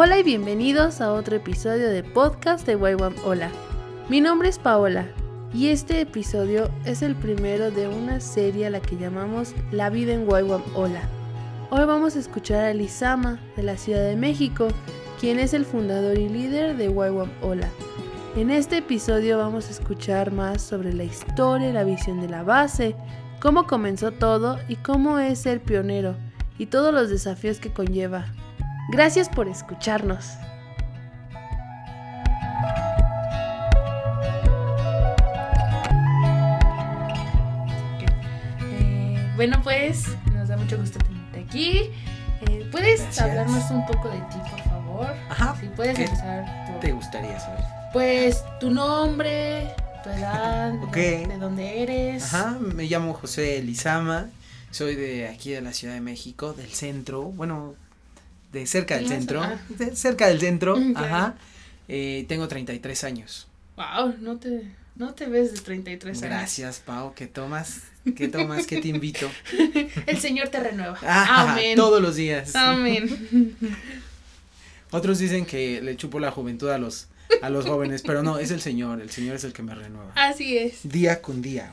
Hola y bienvenidos a otro episodio de podcast de YWAM Hola. Mi nombre es Paola y este episodio es el primero de una serie a la que llamamos La vida en YWAM Hola. Hoy vamos a escuchar a Lizama de la Ciudad de México, quien es el fundador y líder de YWAM Hola. En este episodio vamos a escuchar más sobre la historia y la visión de la base, cómo comenzó todo y cómo es ser pionero y todos los desafíos que conlleva. Gracias por escucharnos. Eh, bueno, pues nos da mucho gusto tenerte aquí. Eh, ¿Puedes Gracias. hablarnos un poco de ti, por favor? Ajá. Si puedes ¿Qué empezar por, te gustaría saber? Pues tu nombre, tu edad, de dónde eres. Ajá, me llamo José Lizama, soy de aquí de la Ciudad de México, del centro, bueno, de cerca del centro, ah. de cerca del centro, Mm, ajá. Eh, tengo 33 años. Wow, no te, no te ves de 33 años. Gracias, Pau, ¿qué tomas? ¿Qué tomas? ¿Qué te invito? El Señor te renueva. Ah, Amén. Todos los días. Amén. Otros dicen que le chupo la juventud a los, a los jóvenes, pero no, es el Señor, el Señor es el que me renueva. Así es. Día con día.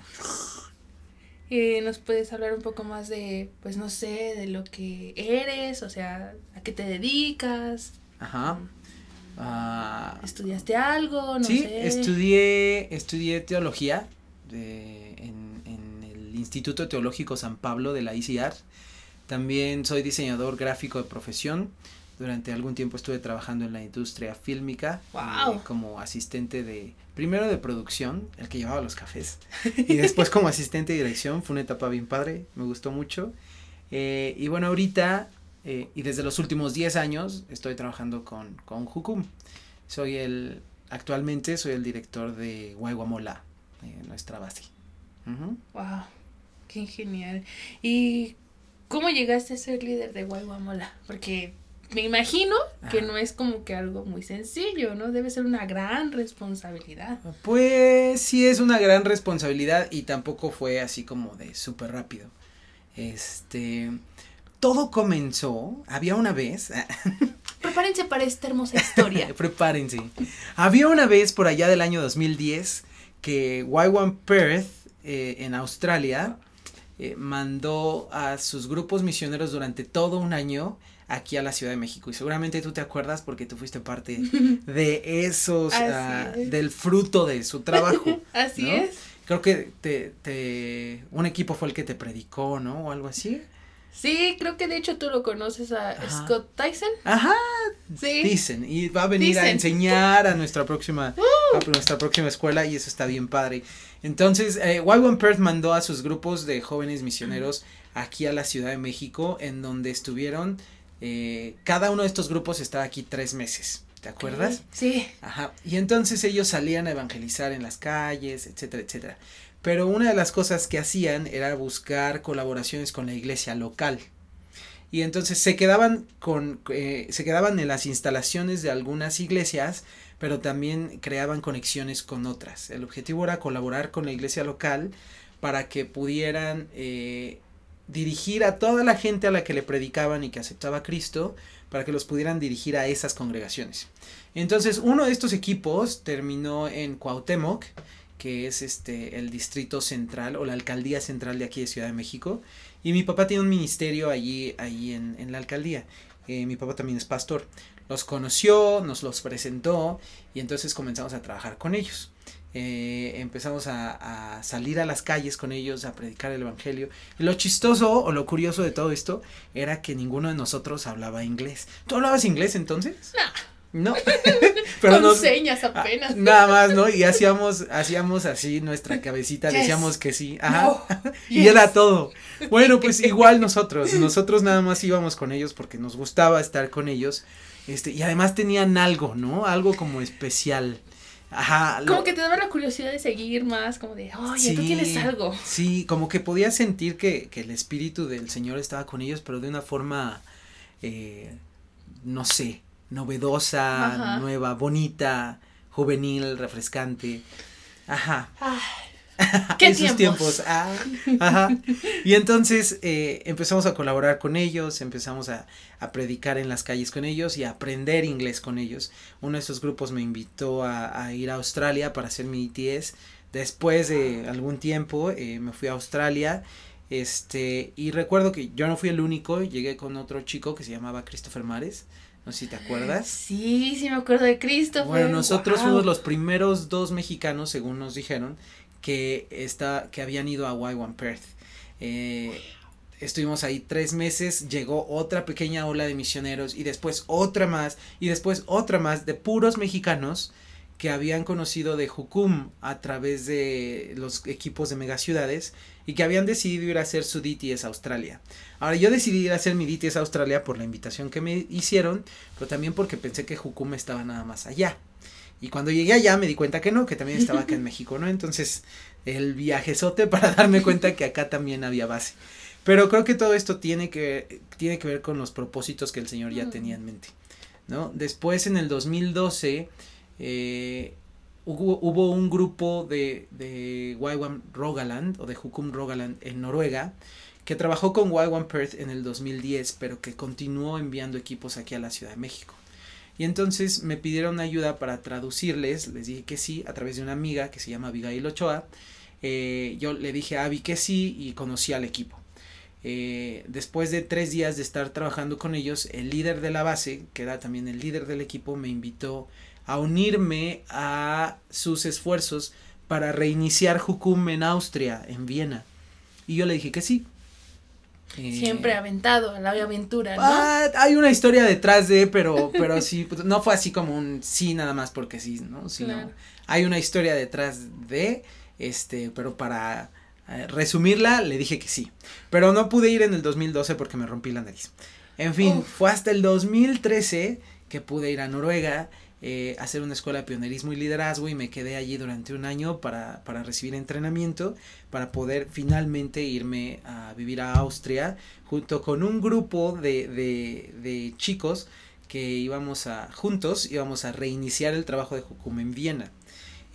Eh, ¿Nos puedes hablar un poco más de, pues no sé, de lo que eres? O sea, ¿a qué te dedicas? Ajá. Ah, ¿Estudiaste algo? No sí, sé. estudié, estudié teología de- en, en el Instituto Teológico San Pablo de la ICR. También soy diseñador gráfico de profesión. Durante algún tiempo estuve trabajando en la industria fílmica Guau. eh, como asistente de, primero de producción, el que llevaba los cafés, y después como asistente de dirección. Fue una etapa bien padre, me gustó mucho. Eh, y bueno, ahorita eh, y desde los últimos 10 años estoy trabajando con, con Jukum. Soy el, actualmente soy el director de Guayguamola, nuestra base. Wow, qué genial. ¿Y cómo llegaste a ser líder de Guayguamola? Porque me imagino que no es como que algo muy sencillo, ¿no? Debe ser una gran responsabilidad. Pues sí es una gran responsabilidad y tampoco fue así como de súper rápido. Este, todo comenzó, había una vez, Prepárense para esta hermosa historia. prepárense, había una vez por allá del año 2010 que Y1 Perth eh, en Australia eh, mandó a sus grupos misioneros durante todo un año aquí a la Ciudad de México y seguramente tú te acuerdas porque tú fuiste parte de esos, ah, es. del fruto de su trabajo. Así ¿no? es. Creo que te, te, un equipo fue el que te predicó, ¿no? O algo así. Sí, creo que de hecho tú lo conoces a Ajá. Scott Tyson. Ajá, Sí. dicen. Y va a venir a Dicen. Uh. enseñar a nuestra próxima, a nuestra próxima escuela y eso está bien padre. Entonces, eh, Y1 Perth mandó a sus grupos de jóvenes misioneros aquí a la Ciudad de México, en donde estuvieron, eh, cada uno de estos grupos estaba aquí tres meses. ¿Te acuerdas? Sí. Ajá. Y entonces ellos salían a evangelizar en las calles, etcétera, etcétera. Pero una de las cosas que hacían era buscar colaboraciones con la iglesia local. Y entonces se quedaban con, eh, se quedaban en las instalaciones de algunas iglesias, pero también creaban conexiones con otras. El objetivo era colaborar con la iglesia local para que pudieran eh, dirigir a toda la gente a la que le predicaban y que aceptaba a Cristo, para que los pudieran dirigir a esas congregaciones. Entonces, uno de estos equipos terminó en Cuauhtémoc, que es este el distrito central o la alcaldía central de aquí de Ciudad de México, y mi papá tiene un ministerio allí, allí en, en la alcaldía. Eh, mi papá también es pastor. Los conoció, nos los presentó y entonces comenzamos a trabajar con ellos. Eh, empezamos a, a salir a las calles con ellos, a predicar el evangelio. Y lo chistoso o lo curioso de todo esto era que ninguno de nosotros hablaba inglés. ¿Tú hablabas inglés entonces? No. Con no- señas Ah, apenas. Nada más, ¿no? Y hacíamos, hacíamos así nuestra cabecita, Yes. decíamos que sí, ajá. No, Y yes. era todo. Bueno, pues igual nosotros, nosotros nada más íbamos con ellos porque nos gustaba estar con ellos. Este, y además tenían algo, ¿no? Algo como especial. Ajá. lo- Como que te daba la curiosidad de seguir más, como de, oye, tú Sí, tienes algo. Sí, como que podía sentir que, que el espíritu del Señor estaba con ellos, pero de una forma, eh, no sé, novedosa, Ajá. nueva, bonita, juvenil, refrescante. Ajá. Ay, ¿Qué Esos tiempos. Ah, ajá. Y entonces eh, empezamos a colaborar con ellos, empezamos a, a, predicar en las calles con ellos y a aprender inglés con ellos. Uno de esos grupos me invitó a, a ir a Australia para hacer mi ITS. Después de algún tiempo eh, me fui a Australia. Este, y recuerdo que yo no fui el único, llegué con otro chico que se llamaba Christopher Mares. No sé si te acuerdas. Sí, sí me acuerdo de Christopher. Bueno, nosotros fuimos los primeros dos mexicanos, según nos dijeron, que, que habían ido a Y1 Perth. Eh, estuvimos ahí tres meses, llegó otra pequeña ola de misioneros y después otra más y después otra más de puros mexicanos que habían conocido de Jukum a través de los equipos de megaciudades y que habían decidido ir a hacer su DTS a Australia. Ahora yo decidí ir a hacer mi DTS a Australia por la invitación que me hicieron, pero también porque pensé que Jukum estaba nada más allá. Y cuando llegué allá me di cuenta que no, que también estaba acá en México, ¿no? Entonces el viajezote para darme cuenta que acá también había base. Pero creo que todo esto tiene que, tiene que ver con los propósitos que el Señor ya tenía en mente, ¿no? Después en el 2012 eh, hubo, hubo, un grupo de, de Rogaland o de Hukum Rogaland en Noruega que trabajó con YWAM Perth en el 2010, pero que continuó enviando equipos aquí a la Ciudad de México. Y entonces me pidieron ayuda para traducirles, les dije que sí, a través de una amiga que se llama Abigail Ochoa. Eh, yo le dije a Abby que sí y conocí al equipo. Eh, después de tres días de estar trabajando con ellos, el líder de la base, que era también el líder del equipo, me invitó a unirme a sus esfuerzos para reiniciar Jukum en Austria, en Viena. Y yo le dije que sí. Siempre eh, aventado a la aventura, ¿no? Ah, hay una historia detrás de, pero, pero sí, pues, no fue así como un sí nada más porque sí, ¿no? Sino hay una historia detrás de, este, pero para eh, resumirla, le dije que sí. Pero no pude ir en el 2012 porque me rompí la nariz. En fin, fue hasta el 2013 que pude ir a Noruega eh, hacer una escuela de pionerismo y liderazgo y me quedé allí durante un año para, para recibir entrenamiento, para poder finalmente irme a vivir a Austria junto con un grupo de, de, chicos que íbamos a, juntos, íbamos a reiniciar el trabajo de Jukum en Viena.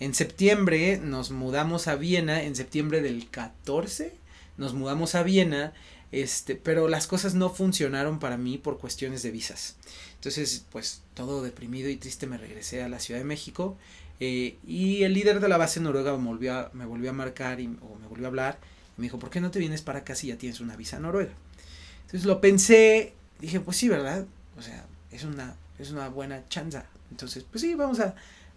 En septiembre nos mudamos a Viena, en septiembre del 14 nos mudamos a Viena, este, pero las cosas no funcionaron para mí por cuestiones de visas. Entonces, pues todo deprimido y triste me regresé a la Ciudad de México eh, y el líder de la base noruega me volvió a, me volvió a marcar y, o me volvió a hablar y me dijo, ¿por qué no te vienes para acá si ya tienes una visa noruega? Entonces lo pensé, dije, pues sí, ¿verdad? O sea, es una, es una buena chanza. Entonces, pues sí, vamos a,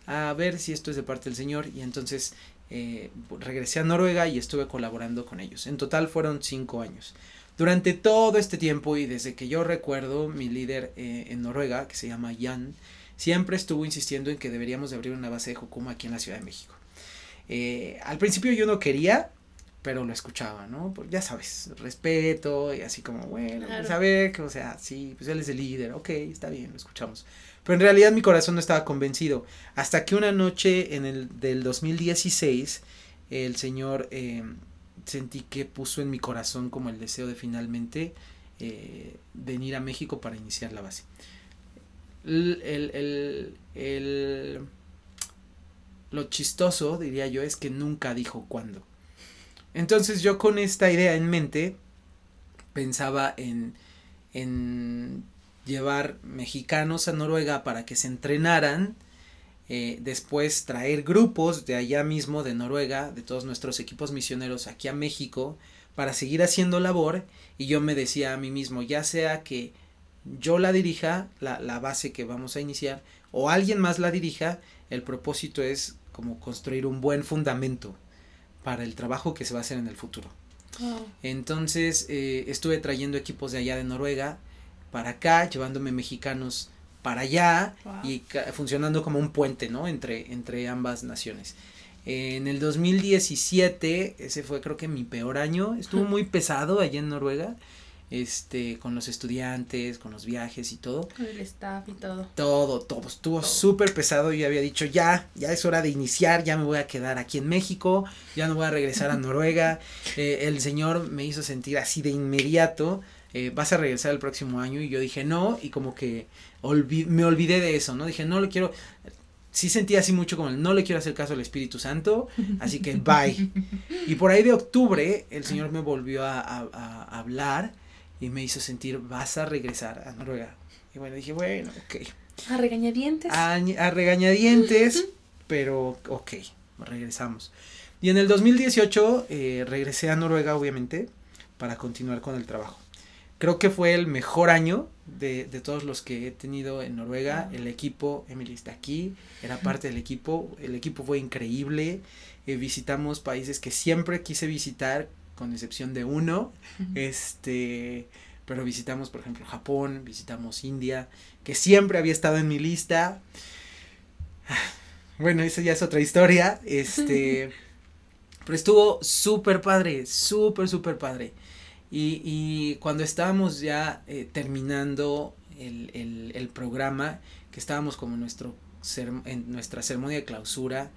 a ver si esto es de parte del Señor y entonces eh, regresé a Noruega y estuve colaborando con ellos. En total fueron cinco años. Durante todo este tiempo y desde que yo recuerdo, mi líder eh, en Noruega, que se llama Jan, siempre estuvo insistiendo en que deberíamos de abrir una base de Hokuma aquí en la Ciudad de México. Eh, al principio yo no quería, pero lo escuchaba, ¿no? Porque ya sabes, respeto y así como, bueno, pues a ver, que, o sea, sí, pues él es el líder, ok, está bien, lo escuchamos. Pero en realidad mi corazón no estaba convencido. Hasta que una noche en el del 2016, el señor eh, sentí que puso en mi corazón como el deseo de finalmente eh, venir a México para iniciar la base. El, el, el, lo chistoso, diría yo, es que nunca dijo cuándo. Entonces yo con esta idea en mente pensaba en, en llevar mexicanos a Noruega para que se entrenaran eh, después traer grupos de allá mismo, de Noruega, de todos nuestros equipos misioneros aquí a México, para seguir haciendo labor. Y yo me decía a mí mismo, ya sea que yo la dirija, la, la base que vamos a iniciar, o alguien más la dirija, el propósito es como construir un buen fundamento para el trabajo que se va a hacer en el futuro. Entonces eh, estuve trayendo equipos de allá de Noruega para acá, llevándome mexicanos para allá y funcionando como un puente, ¿no? Entre, entre ambas naciones. En el 2017, ese fue creo que mi peor año, estuvo muy pesado allá en Noruega, este, con los estudiantes, con los viajes y todo. Con el staff y todo. Todo, todo, estuvo súper pesado, yo había dicho, ya, ya es hora de iniciar, ya me voy a quedar aquí en México, ya no voy a regresar a Noruega, eh, el señor me hizo sentir así de inmediato, eh, vas a regresar el próximo año y yo dije no y como que me olvidé de eso, ¿no? Dije no lo quiero, sí sentía así mucho como el no le quiero hacer caso al Espíritu Santo, así que bye. Y por ahí de octubre el Señor me volvió a, a hablar y me hizo sentir, vas a regresar a Noruega. Y bueno, dije, bueno, ok. A regañadientes. A, a regañadientes, pero ok, regresamos. Y en el 2018 eh, regresé a Noruega, obviamente, para continuar con el trabajo. Creo que fue el mejor año de, de todos los que he tenido en Noruega. El equipo, Emily está aquí, era parte del equipo. El equipo fue increíble. Eh, visitamos países que siempre quise visitar, con excepción de uno. Este, pero visitamos, por ejemplo, Japón, visitamos India, que siempre había estado en mi lista. Bueno, esa ya es otra historia. Este, pero estuvo súper padre, súper, súper padre. Y, y, cuando estábamos ya eh, terminando el, el, el, programa, que estábamos como nuestro en nuestra ceremonia de clausura,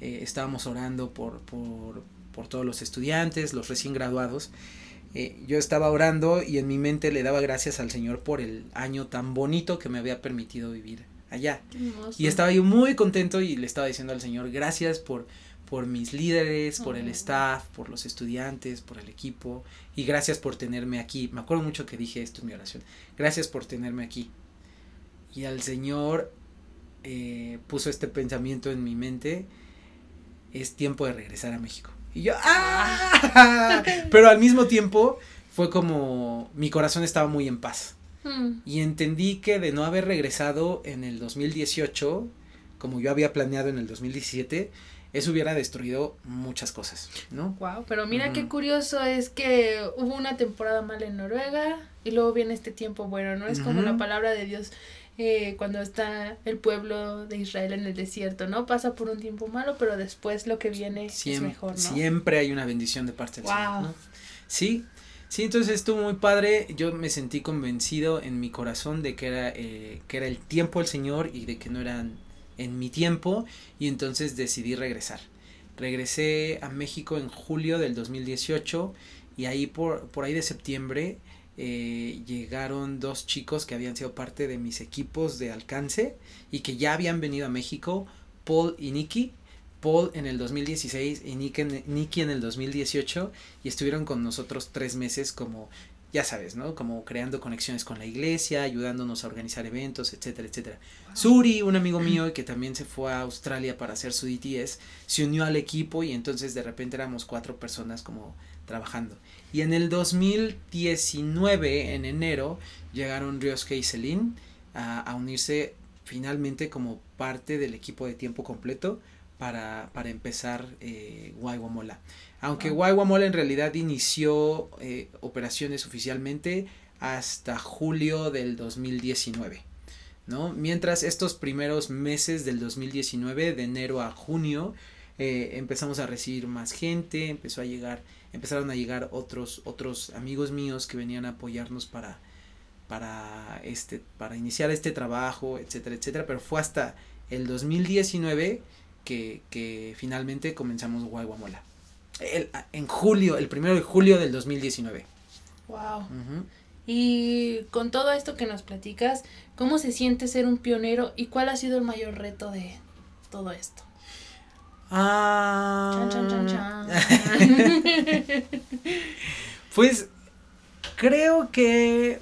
eh, estábamos orando por, por, por todos los estudiantes, los recién graduados. Eh, yo estaba orando y en mi mente le daba gracias al Señor por el año tan bonito que me había permitido vivir allá. Y estaba yo muy contento y le estaba diciendo al Señor, gracias por, por mis líderes, por el staff, por los estudiantes, por el equipo y gracias por tenerme aquí. Me acuerdo mucho que dije esto en mi oración, gracias por tenerme aquí. Y al Señor eh, puso este pensamiento en mi mente, es tiempo de regresar a México. Y yo, ¡ah! Pero al mismo tiempo fue como mi corazón estaba muy en paz. Hmm. Y entendí que de no haber regresado en el 2018, como yo había planeado en el 2017, eso hubiera destruido muchas cosas, ¿no? Wow, pero mira qué curioso es que hubo una temporada mala en Noruega y luego viene este tiempo bueno, ¿no? Es como la palabra de Dios eh, cuando está el pueblo de Israel en el desierto, ¿no? Pasa por un tiempo malo, pero después lo que viene es mejor, ¿no? Siempre hay una bendición de parte del Señor, ¿no? Sí, sí, entonces estuvo muy padre, yo me sentí convencido en mi corazón de que era, eh, que era el tiempo del Señor y de que no eran en mi tiempo y entonces decidí regresar. Regresé a México en julio del 2018 y ahí por, por ahí de septiembre eh, llegaron dos chicos que habían sido parte de mis equipos de alcance y que ya habían venido a México, Paul y Nicky. Paul en el 2016 y Nicky en el 2018 y estuvieron con nosotros tres meses como ya sabes, ¿no? Como creando conexiones con la iglesia, ayudándonos a organizar eventos, etcétera, etcétera. Suri, un amigo mío que también se fue a Australia para hacer su DTS, se unió al equipo y entonces de repente éramos cuatro personas como trabajando. Y en el 2019, en enero, llegaron Rioske y Celine a, a, unirse finalmente como parte del equipo de tiempo completo para, para empezar eh, Guayguamola. Aunque Guayguamola en realidad inició eh, operaciones oficialmente hasta julio del 2019. ¿no? Mientras estos primeros meses del 2019, de enero a junio, eh, empezamos a recibir más gente, empezó a llegar empezaron a llegar otros, otros amigos míos que venían a apoyarnos para, para, este, para iniciar este trabajo, etcétera, etcétera, pero fue hasta el 2019 que, que finalmente comenzamos Guayguamola. El, en julio, el primero de julio del 2019. Wow. Y con todo esto que nos platicas, ¿cómo se siente ser un pionero y cuál ha sido el mayor reto de todo esto? Ah. pues creo que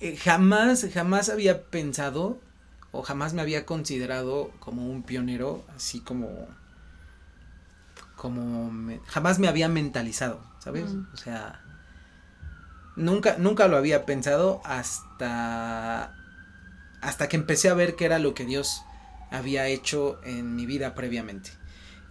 eh, jamás, jamás había pensado o jamás me había considerado como un pionero, así como, como, jamás me había mentalizado, ¿sabes? O sea, nunca, nunca lo había pensado hasta, hasta que empecé a ver qué era lo que Dios había hecho en mi vida previamente.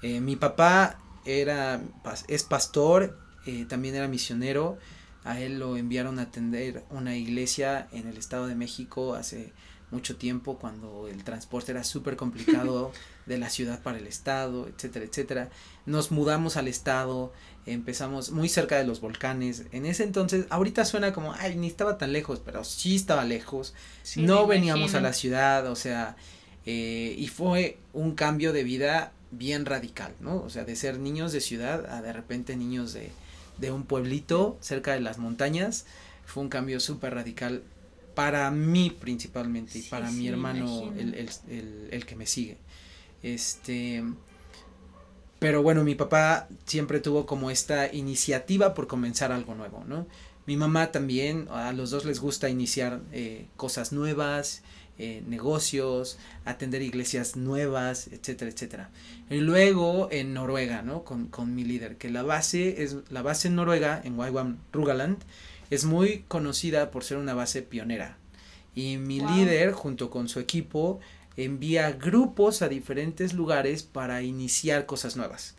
Eh, mi papá era, es pastor, eh, también era misionero. A él lo enviaron a atender una iglesia en el Estado de México hace mucho tiempo cuando el transporte era súper complicado de la ciudad para el estado, etcétera, etcétera. Nos mudamos al estado, empezamos muy cerca de los volcanes. En ese entonces, ahorita suena como, ay, ni estaba tan lejos, pero sí estaba lejos. no veníamos a la ciudad, o sea, eh, y fue un cambio de vida bien radical, ¿no? O sea, de ser niños de ciudad a de repente niños de, de un pueblito cerca de las montañas, fue un cambio súper radical para mí principalmente y para mi hermano el, el, el, el, que me sigue. Este, pero bueno, mi papá siempre tuvo como esta iniciativa por comenzar algo nuevo, ¿no? Mi mamá también, a los dos les gusta iniciar eh, cosas nuevas, eh, negocios, atender iglesias nuevas, etcétera, etcétera. Y luego en Noruega, ¿no? Con, con mi líder, que la base es, la base en Noruega, en Waywam Rugaland, es muy conocida por ser una base pionera. Y mi líder, junto con su equipo, envía grupos a diferentes lugares para iniciar cosas nuevas.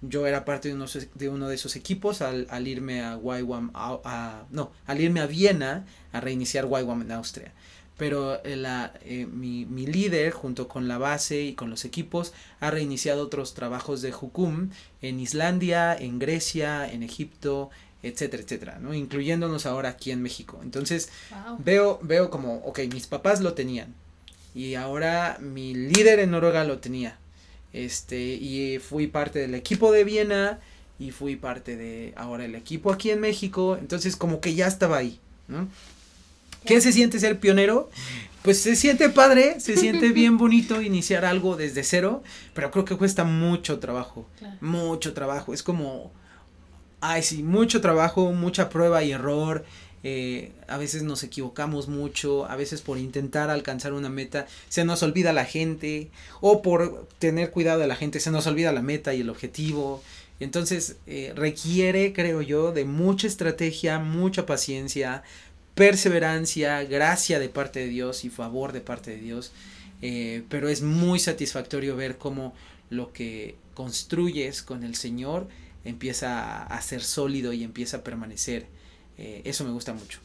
Yo era parte de uno de, uno de esos equipos al, al irme a YWAM, a, no, al irme a Viena a reiniciar YWAM en Austria. Pero la, eh, mi, mi, líder, junto con la base y con los equipos, ha reiniciado otros trabajos de Hukum en Islandia, en Grecia, en Egipto, etcétera, etcétera, ¿no? Incluyéndonos ahora aquí en México. Entonces, wow. veo, veo como, ok, mis papás lo tenían, y ahora mi líder en Noruega lo tenía. Este, y fui parte del equipo de Viena y fui parte de ahora el equipo aquí en México, entonces como que ya estaba ahí, ¿no? ¿Qué se siente ser pionero? Pues se siente padre, se siente bien bonito iniciar algo desde cero, pero creo que cuesta mucho trabajo, claro. mucho trabajo, es como, ay sí, mucho trabajo, mucha prueba y error, eh, a veces nos equivocamos mucho, a veces por intentar alcanzar una meta se nos olvida la gente o por tener cuidado de la gente se nos olvida la meta y el objetivo. Entonces eh, requiere, creo yo, de mucha estrategia, mucha paciencia, perseverancia, gracia de parte de Dios y favor de parte de Dios. Eh, pero es muy satisfactorio ver cómo lo que construyes con el Señor empieza a ser sólido y empieza a permanecer. Eh, eso me gusta mucho.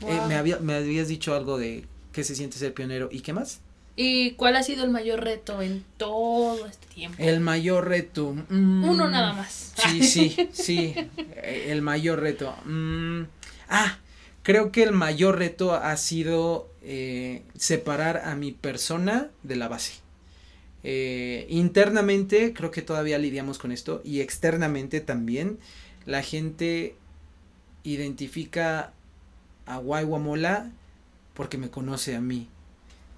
Wow. Eh, me, había, me habías dicho algo de qué se siente ser pionero y qué más. ¿Y cuál ha sido el mayor reto en todo este tiempo? El mayor reto. Mmm, Uno nada más. Sí, sí, sí. el mayor reto. Mmm, ah, creo que el mayor reto ha sido eh, separar a mi persona de la base. Eh, internamente creo que todavía lidiamos con esto y externamente también la gente identifica a Guayguamola porque me conoce a mí.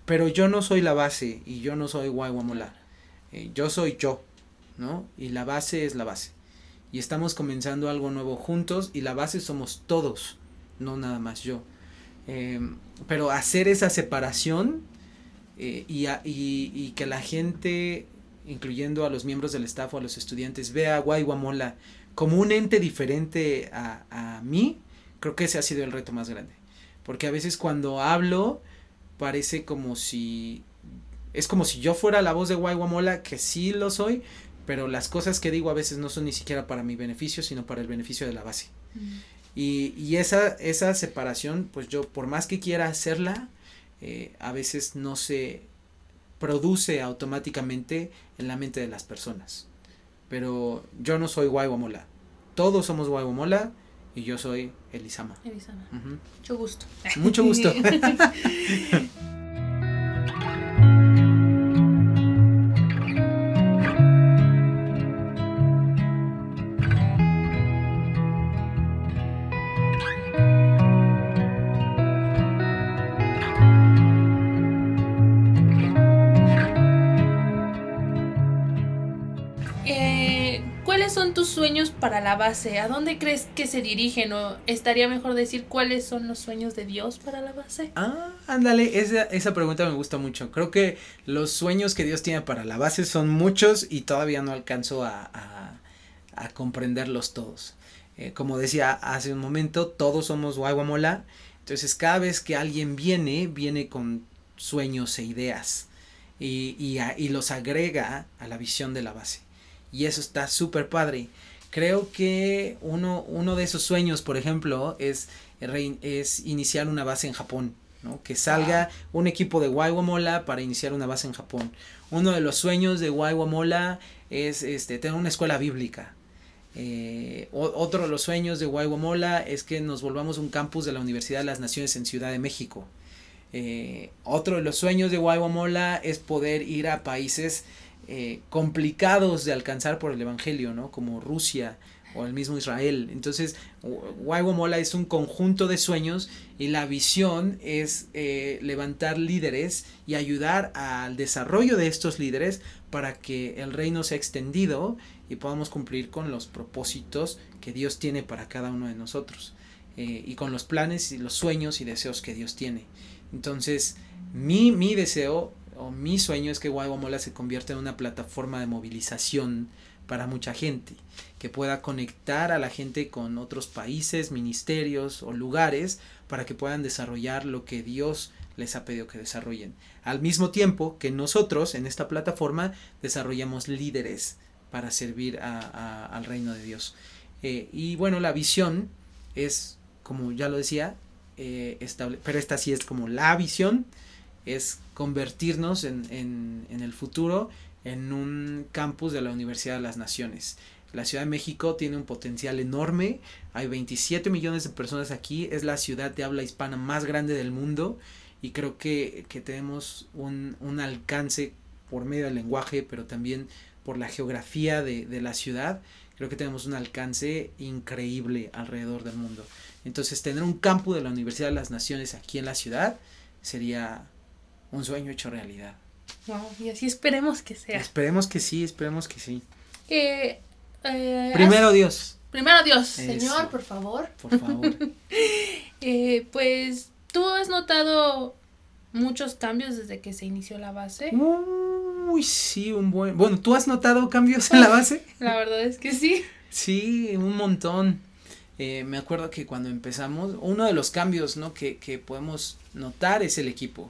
Pero yo no soy la base y yo no soy Guayguamola. Eh, yo soy yo, ¿no? Y la base es la base. Y estamos comenzando algo nuevo juntos y la base somos todos, no nada más yo. Eh, pero hacer esa separación eh, y, a, y, y, que la gente, incluyendo a los miembros del staff o a los estudiantes, vea a Guayguamola como un ente diferente a, a mí, creo que ese ha sido el reto más grande. Porque a veces cuando hablo parece como si es como si yo fuera la voz de Guayguamola, que sí lo soy, pero las cosas que digo a veces no son ni siquiera para mi beneficio, sino para el beneficio de la base. Mm. Y, y, esa, esa separación, pues yo por más que quiera hacerla, eh, a veces no se produce automáticamente en la mente de las personas pero yo no soy Guayguamola. Todos somos Guayguamola y yo soy Elisama. Elisama. Uh -huh. Mucho gusto. Mucho gusto. sueños para la base? ¿A dónde crees que se dirigen? ¿O estaría mejor decir cuáles son los sueños de Dios para la base? Ah, ándale, esa, esa pregunta me gusta mucho. Creo que los sueños que Dios tiene para la base son muchos y todavía no alcanzo a, a, comprenderlos todos. Eh, como decía hace un momento, todos somos Guayguamola. Entonces cada vez que alguien viene, viene con sueños e ideas. Y, y, y los agrega a la visión de la base y eso está súper padre. Creo que uno, uno de esos sueños, por ejemplo, es, es iniciar una base en Japón. ¿no? Que salga un equipo de Waiwamola para iniciar una base en Japón. Uno de los sueños de Waiwamola es este, tener una escuela bíblica. Eh, otro de los sueños de Waiwamola es que nos volvamos un campus de la Universidad de las Naciones en Ciudad de México. Eh, otro de los sueños de Waiwamola es poder ir a países eh, complicados de alcanzar por el Evangelio, ¿no? Como Rusia o el mismo Israel. Entonces, Mola es un conjunto de sueños y la visión es eh, levantar líderes y ayudar al desarrollo de estos líderes para que el reino sea extendido y podamos cumplir con los propósitos que Dios tiene para cada uno de nosotros eh, y con los planes y los sueños y deseos que Dios tiene. Entonces, mi, mi deseo o mi sueño es que Mola se convierta en una plataforma de movilización para mucha gente, que pueda conectar a la gente con otros países, ministerios o lugares para que puedan desarrollar lo que Dios les ha pedido que desarrollen. Al mismo tiempo que nosotros en esta plataforma desarrollamos líderes para servir al reino de Dios. Eh, y bueno, la visión es, como ya lo decía, eh, pero esta sí es como la visión, es convertirnos en, en, en el futuro en un campus de la Universidad de las Naciones. La Ciudad de México tiene un potencial enorme, hay 27 millones de personas aquí, es la ciudad de habla hispana más grande del mundo y creo que, tenemos un, alcance por medio del lenguaje, pero también por la geografía de, de la ciudad, creo que tenemos un alcance increíble alrededor del mundo. Entonces tener un campus de la Universidad de las Naciones aquí en la ciudad sería un sueño hecho realidad y así esperemos que sea. Esperemos que sí, esperemos que sí. Eh, primero Dios. Primero Dios, Señor, por favor. Por favor. Eh, pues, ¿tú has notado muchos cambios desde que se inició la base? Uy, sí, un buen... Bueno, ¿tú has notado cambios en la base? la verdad es que sí. Sí, un montón. Eh, me acuerdo que cuando empezamos, uno de los cambios ¿no? que, que podemos notar es el equipo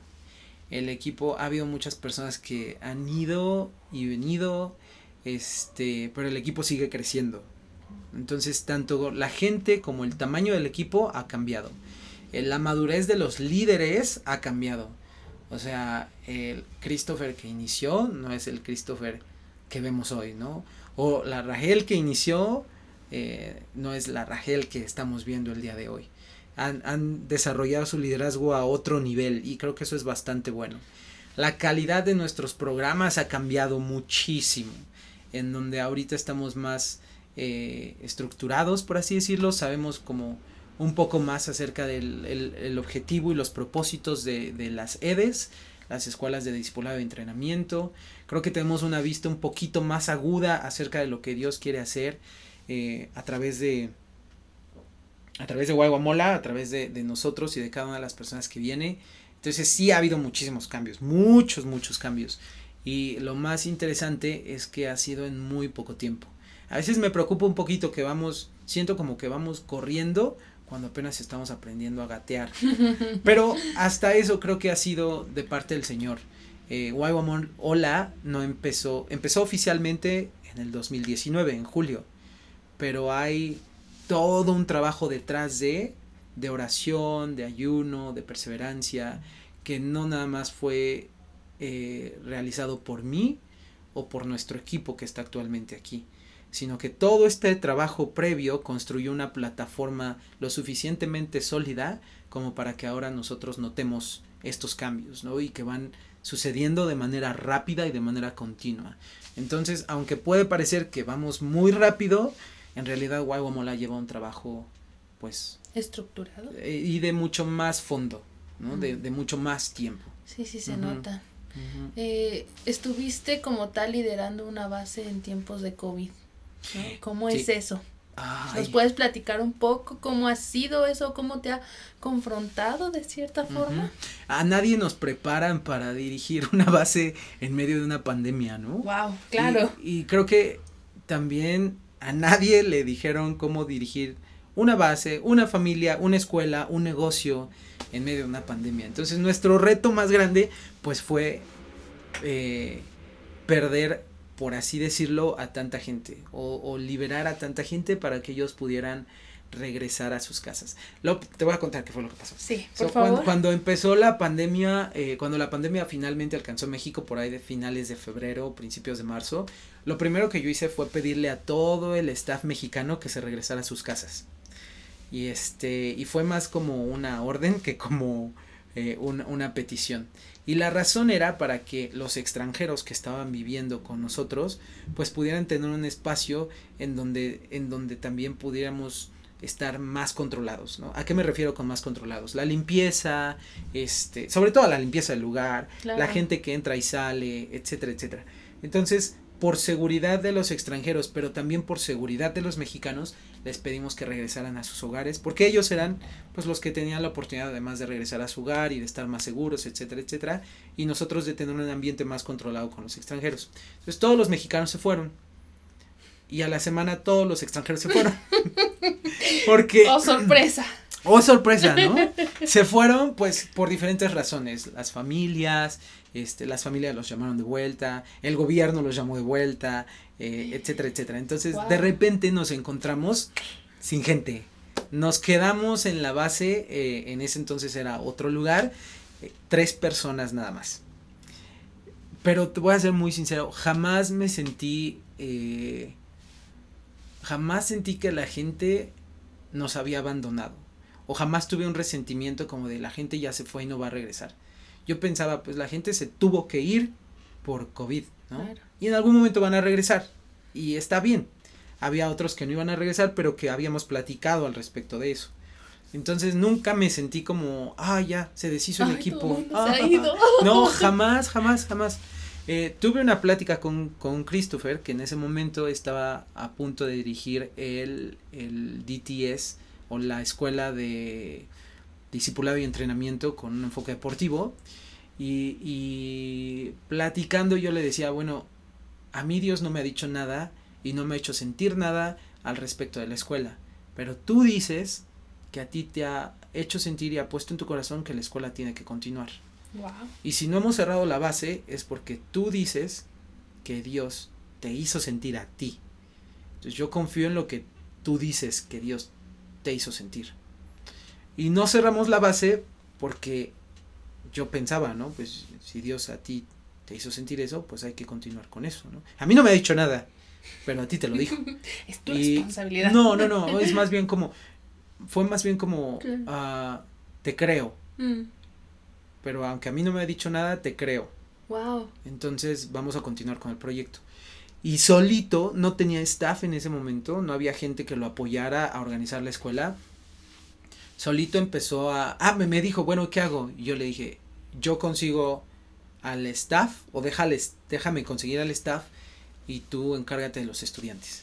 el equipo ha habido muchas personas que han ido y venido este pero el equipo sigue creciendo. Entonces tanto la gente como el tamaño del equipo ha cambiado. Eh, la madurez de los líderes ha cambiado. O sea el Christopher que inició no es el Christopher que vemos hoy no o la Rachel que inició eh, no es la Rachel que estamos viendo el día de hoy han, desarrollado su liderazgo a otro nivel y creo que eso es bastante bueno. La calidad de nuestros programas ha cambiado muchísimo, en donde ahorita estamos más eh, estructurados, por así decirlo, sabemos como un poco más acerca del el, objetivo y los propósitos de, de, las EDES, las escuelas de discipulado y entrenamiento. Creo que tenemos una vista un poquito más aguda acerca de lo que Dios quiere hacer eh, a través de, a través de Guaguamola, a través de, nosotros y de cada una de las personas que viene. Entonces sí ha habido muchísimos cambios, muchos, muchos cambios. Y lo más interesante es que ha sido en muy poco tiempo. A veces me preocupa un poquito que vamos, siento como que vamos corriendo cuando apenas estamos aprendiendo a gatear. Pero hasta eso creo que ha sido de parte del Señor. Eh, Hola no empezó, empezó oficialmente en el 2019, en julio. Pero hay todo un trabajo detrás de, de oración, de ayuno, de perseverancia, que no nada más fue eh, realizado por mí o por nuestro equipo que está actualmente aquí, sino que todo este trabajo previo construyó una plataforma lo suficientemente sólida como para que ahora nosotros notemos estos cambios, ¿no? Y que van sucediendo de manera rápida y de manera continua. Entonces, aunque puede parecer que vamos muy rápido, en realidad Mola lleva un trabajo pues estructurado eh, y de mucho más fondo, ¿no? de, mucho más tiempo. Sí, sí, se nota. Eh, estuviste como tal liderando una base en tiempos de COVID. ¿Cómo es eso? ¿Nos puedes platicar un poco cómo ha sido eso? ¿Cómo te ha confrontado de cierta forma? A nadie nos preparan para dirigir una base en medio de una pandemia, ¿no? Wow, claro. y creo que también a nadie le dijeron cómo dirigir una base, una familia, una escuela, un negocio en medio de una pandemia. Entonces nuestro reto más grande pues fue eh, perder, por así decirlo, a tanta gente o, liberar a tanta gente para que ellos pudieran regresar a sus casas. Lo, te voy a contar qué fue lo que pasó. Sí, por favor. Cuando, empezó la pandemia, eh, cuando la pandemia finalmente alcanzó México por ahí de finales de febrero, principios de marzo, lo primero que yo hice fue pedirle a todo el staff mexicano que se regresara a sus casas. Y este, y fue más como una orden que como eh, una petición. Y la razón era para que los extranjeros que estaban viviendo con nosotros, pues pudieran tener un espacio en donde, en donde también pudiéramos estar más controlados, ¿no? ¿A qué me refiero con más controlados? La limpieza, este, sobre todo la limpieza del lugar, la gente que entra y sale, etcétera, etcétera. Entonces, por seguridad de los extranjeros, pero también por seguridad de los mexicanos, les pedimos que regresaran a sus hogares, porque ellos eran pues los que tenían la oportunidad además de regresar a su hogar y de estar más seguros, etcétera, etcétera, y nosotros de tener un ambiente más controlado con los extranjeros. Entonces todos los mexicanos se fueron y a la semana todos los extranjeros se fueron. porque Oh, sorpresa. Oh, sorpresa, ¿no? Se fueron pues por diferentes razones, las familias, este, las familias los llamaron de vuelta, el gobierno los llamó de vuelta, eh, etcétera, etcétera. Entonces, de repente nos encontramos sin gente. Nos quedamos en la base, eh, en ese entonces era otro lugar, eh, tres personas nada más. Pero te voy a ser muy sincero, jamás me sentí, jamás sentí que la gente nos había abandonado. O jamás tuve un resentimiento como de la gente ya se fue y no va a regresar yo pensaba, pues la gente se tuvo que ir por COVID, ¿no? Y en algún momento van a regresar. Y está bien. Había otros que no iban a regresar, pero que habíamos platicado al respecto de eso. Entonces nunca me sentí como, ah, ya, se deshizo el equipo. no, jamás, jamás, jamás. Eh, tuve una plática con, con Christopher, que en ese momento estaba a punto de dirigir el, el DTS o la escuela de discipulado y entrenamiento con un enfoque deportivo. Y, y, platicando yo le decía, bueno, a mí Dios no me ha dicho nada y no me ha hecho sentir nada al respecto de la escuela. Pero tú dices que a ti te ha hecho sentir y ha puesto en tu corazón que la escuela tiene que continuar. Y si no hemos cerrado la base es porque tú dices que Dios te hizo sentir a ti. Entonces yo confío en lo que tú dices que Dios te hizo sentir. Y no cerramos la base porque yo pensaba, ¿no? Pues si Dios a ti te hizo sentir eso, pues hay que continuar con eso, ¿no? A mí no me ha dicho nada, pero a ti te lo dijo. es tu responsabilidad. No, no, no, es más bien como, fue más bien como, uh, te creo. Mm. Pero aunque a mí no me ha dicho nada, te creo. Wow. Entonces vamos a continuar con el proyecto. Y solito, no tenía staff en ese momento, no había gente que lo apoyara a organizar la escuela solito empezó a... Ah, me, me dijo, bueno, ¿qué hago? Y yo le dije, yo consigo al staff o déjales, déjame conseguir al staff y tú encárgate de los estudiantes.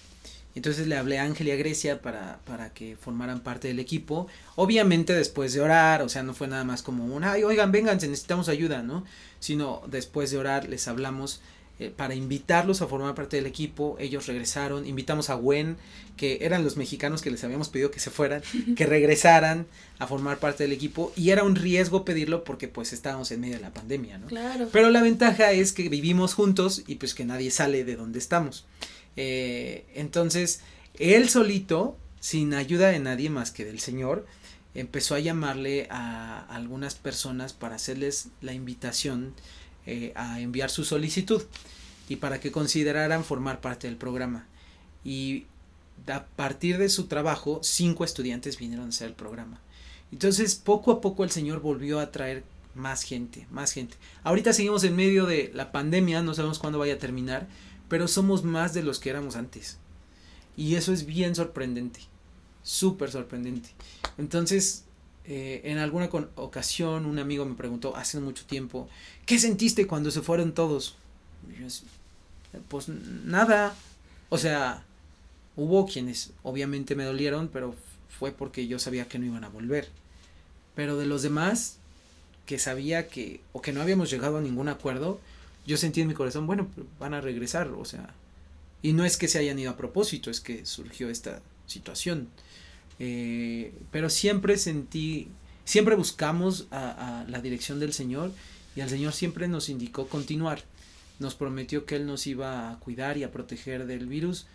Entonces le hablé a Ángel y a Grecia para, para que formaran parte del equipo. Obviamente después de orar, o sea, no fue nada más como un, ay, oigan, vénganse, necesitamos ayuda, ¿no? Sino después de orar les hablamos eh, para invitarlos a formar parte del equipo. Ellos regresaron, invitamos a Gwen, que eran los mexicanos que les habíamos pedido que se fueran, que regresaran a formar parte del equipo y era un riesgo pedirlo porque pues estábamos en medio de la pandemia, ¿no? Claro. Pero la ventaja es que vivimos juntos y pues que nadie sale de donde estamos. Eh, entonces, él solito, sin ayuda de nadie más que del Señor, empezó a llamarle a algunas personas para hacerles la invitación eh, a enviar su solicitud y para que consideraran formar parte del programa. Y a partir de su trabajo, cinco estudiantes vinieron a hacer el programa. Entonces, poco a poco el Señor volvió a traer más gente, más gente. Ahorita seguimos en medio de la pandemia, no sabemos cuándo vaya a terminar, pero somos más de los que éramos antes. Y eso es bien sorprendente, súper sorprendente. Entonces, eh, en alguna ocasión un amigo me preguntó hace mucho tiempo, ¿qué sentiste cuando se fueron todos? pues nada, o sea, hubo quienes obviamente me dolieron, pero fue porque yo sabía que no iban a volver. Pero de los demás, que sabía que, o que no habíamos llegado a ningún acuerdo, yo sentí en mi corazón, bueno, van a regresar, o sea, y no es que se hayan ido a propósito, es que surgió esta situación. Eh, pero siempre sentí, siempre buscamos a, la dirección del Señor y el Señor siempre nos indicó continuar. Nos prometió que Él nos iba a cuidar y a proteger del virus,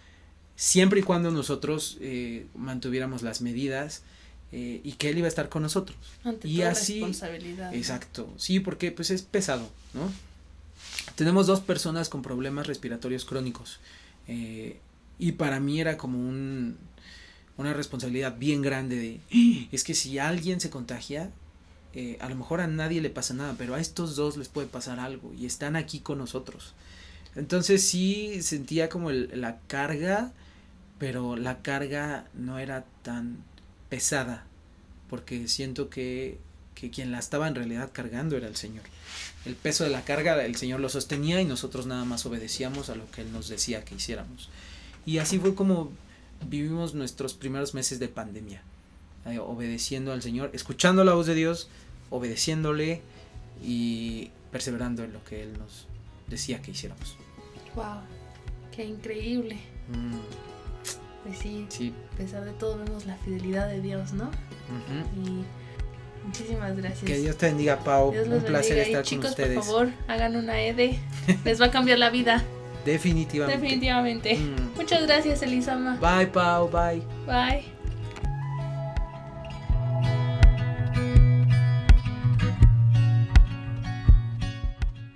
siempre y cuando nosotros eh, mantuviéramos las medidas eh, y que Él iba a estar con nosotros. y así, responsabilidad. Exacto, sí, porque pues es pesado, ¿no? Tenemos dos personas con problemas respiratorios crónicos. y para mí era como un, una responsabilidad bien grande de, es que si alguien se contagia, eh, a lo mejor a nadie le pasa nada, pero a estos dos les puede pasar algo y están aquí con nosotros. Entonces sí sentía como la carga, pero la carga no era tan pesada, porque siento que, que quien la estaba en realidad cargando era el Señor. El peso de la carga el Señor lo sostenía y nosotros nada más obedecíamos a lo que Él nos decía que hiciéramos. Y así fue como vivimos nuestros primeros meses de pandemia. Eh, obedeciendo al Señor, escuchando la voz de Dios, obedeciéndole y perseverando en lo que Él nos decía que hiciéramos. ¡Wow! ¡Qué increíble! Mm. Pues sí, sí, a pesar de todo vemos la fidelidad de Dios, ¿no? Y muchísimas gracias. Que Dios te bendiga, Pau. Un placer estar con ustedes. Por favor, hagan una ED. Les va a cambiar la vida. Definitivamente. Definitivamente. Mm. Muchas gracias, Elisama. Bye, Pau. Bye. Bye.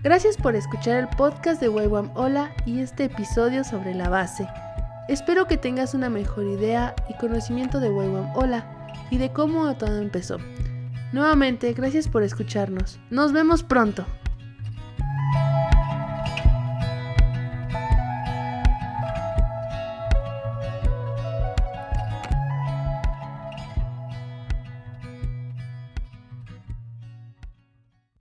Gracias por escuchar el podcast de Waiwam Hola y este episodio sobre la base. Espero que tengas una mejor idea y conocimiento de Waiwam Hola y de cómo todo empezó. Nuevamente, gracias por escucharnos. Nos vemos pronto.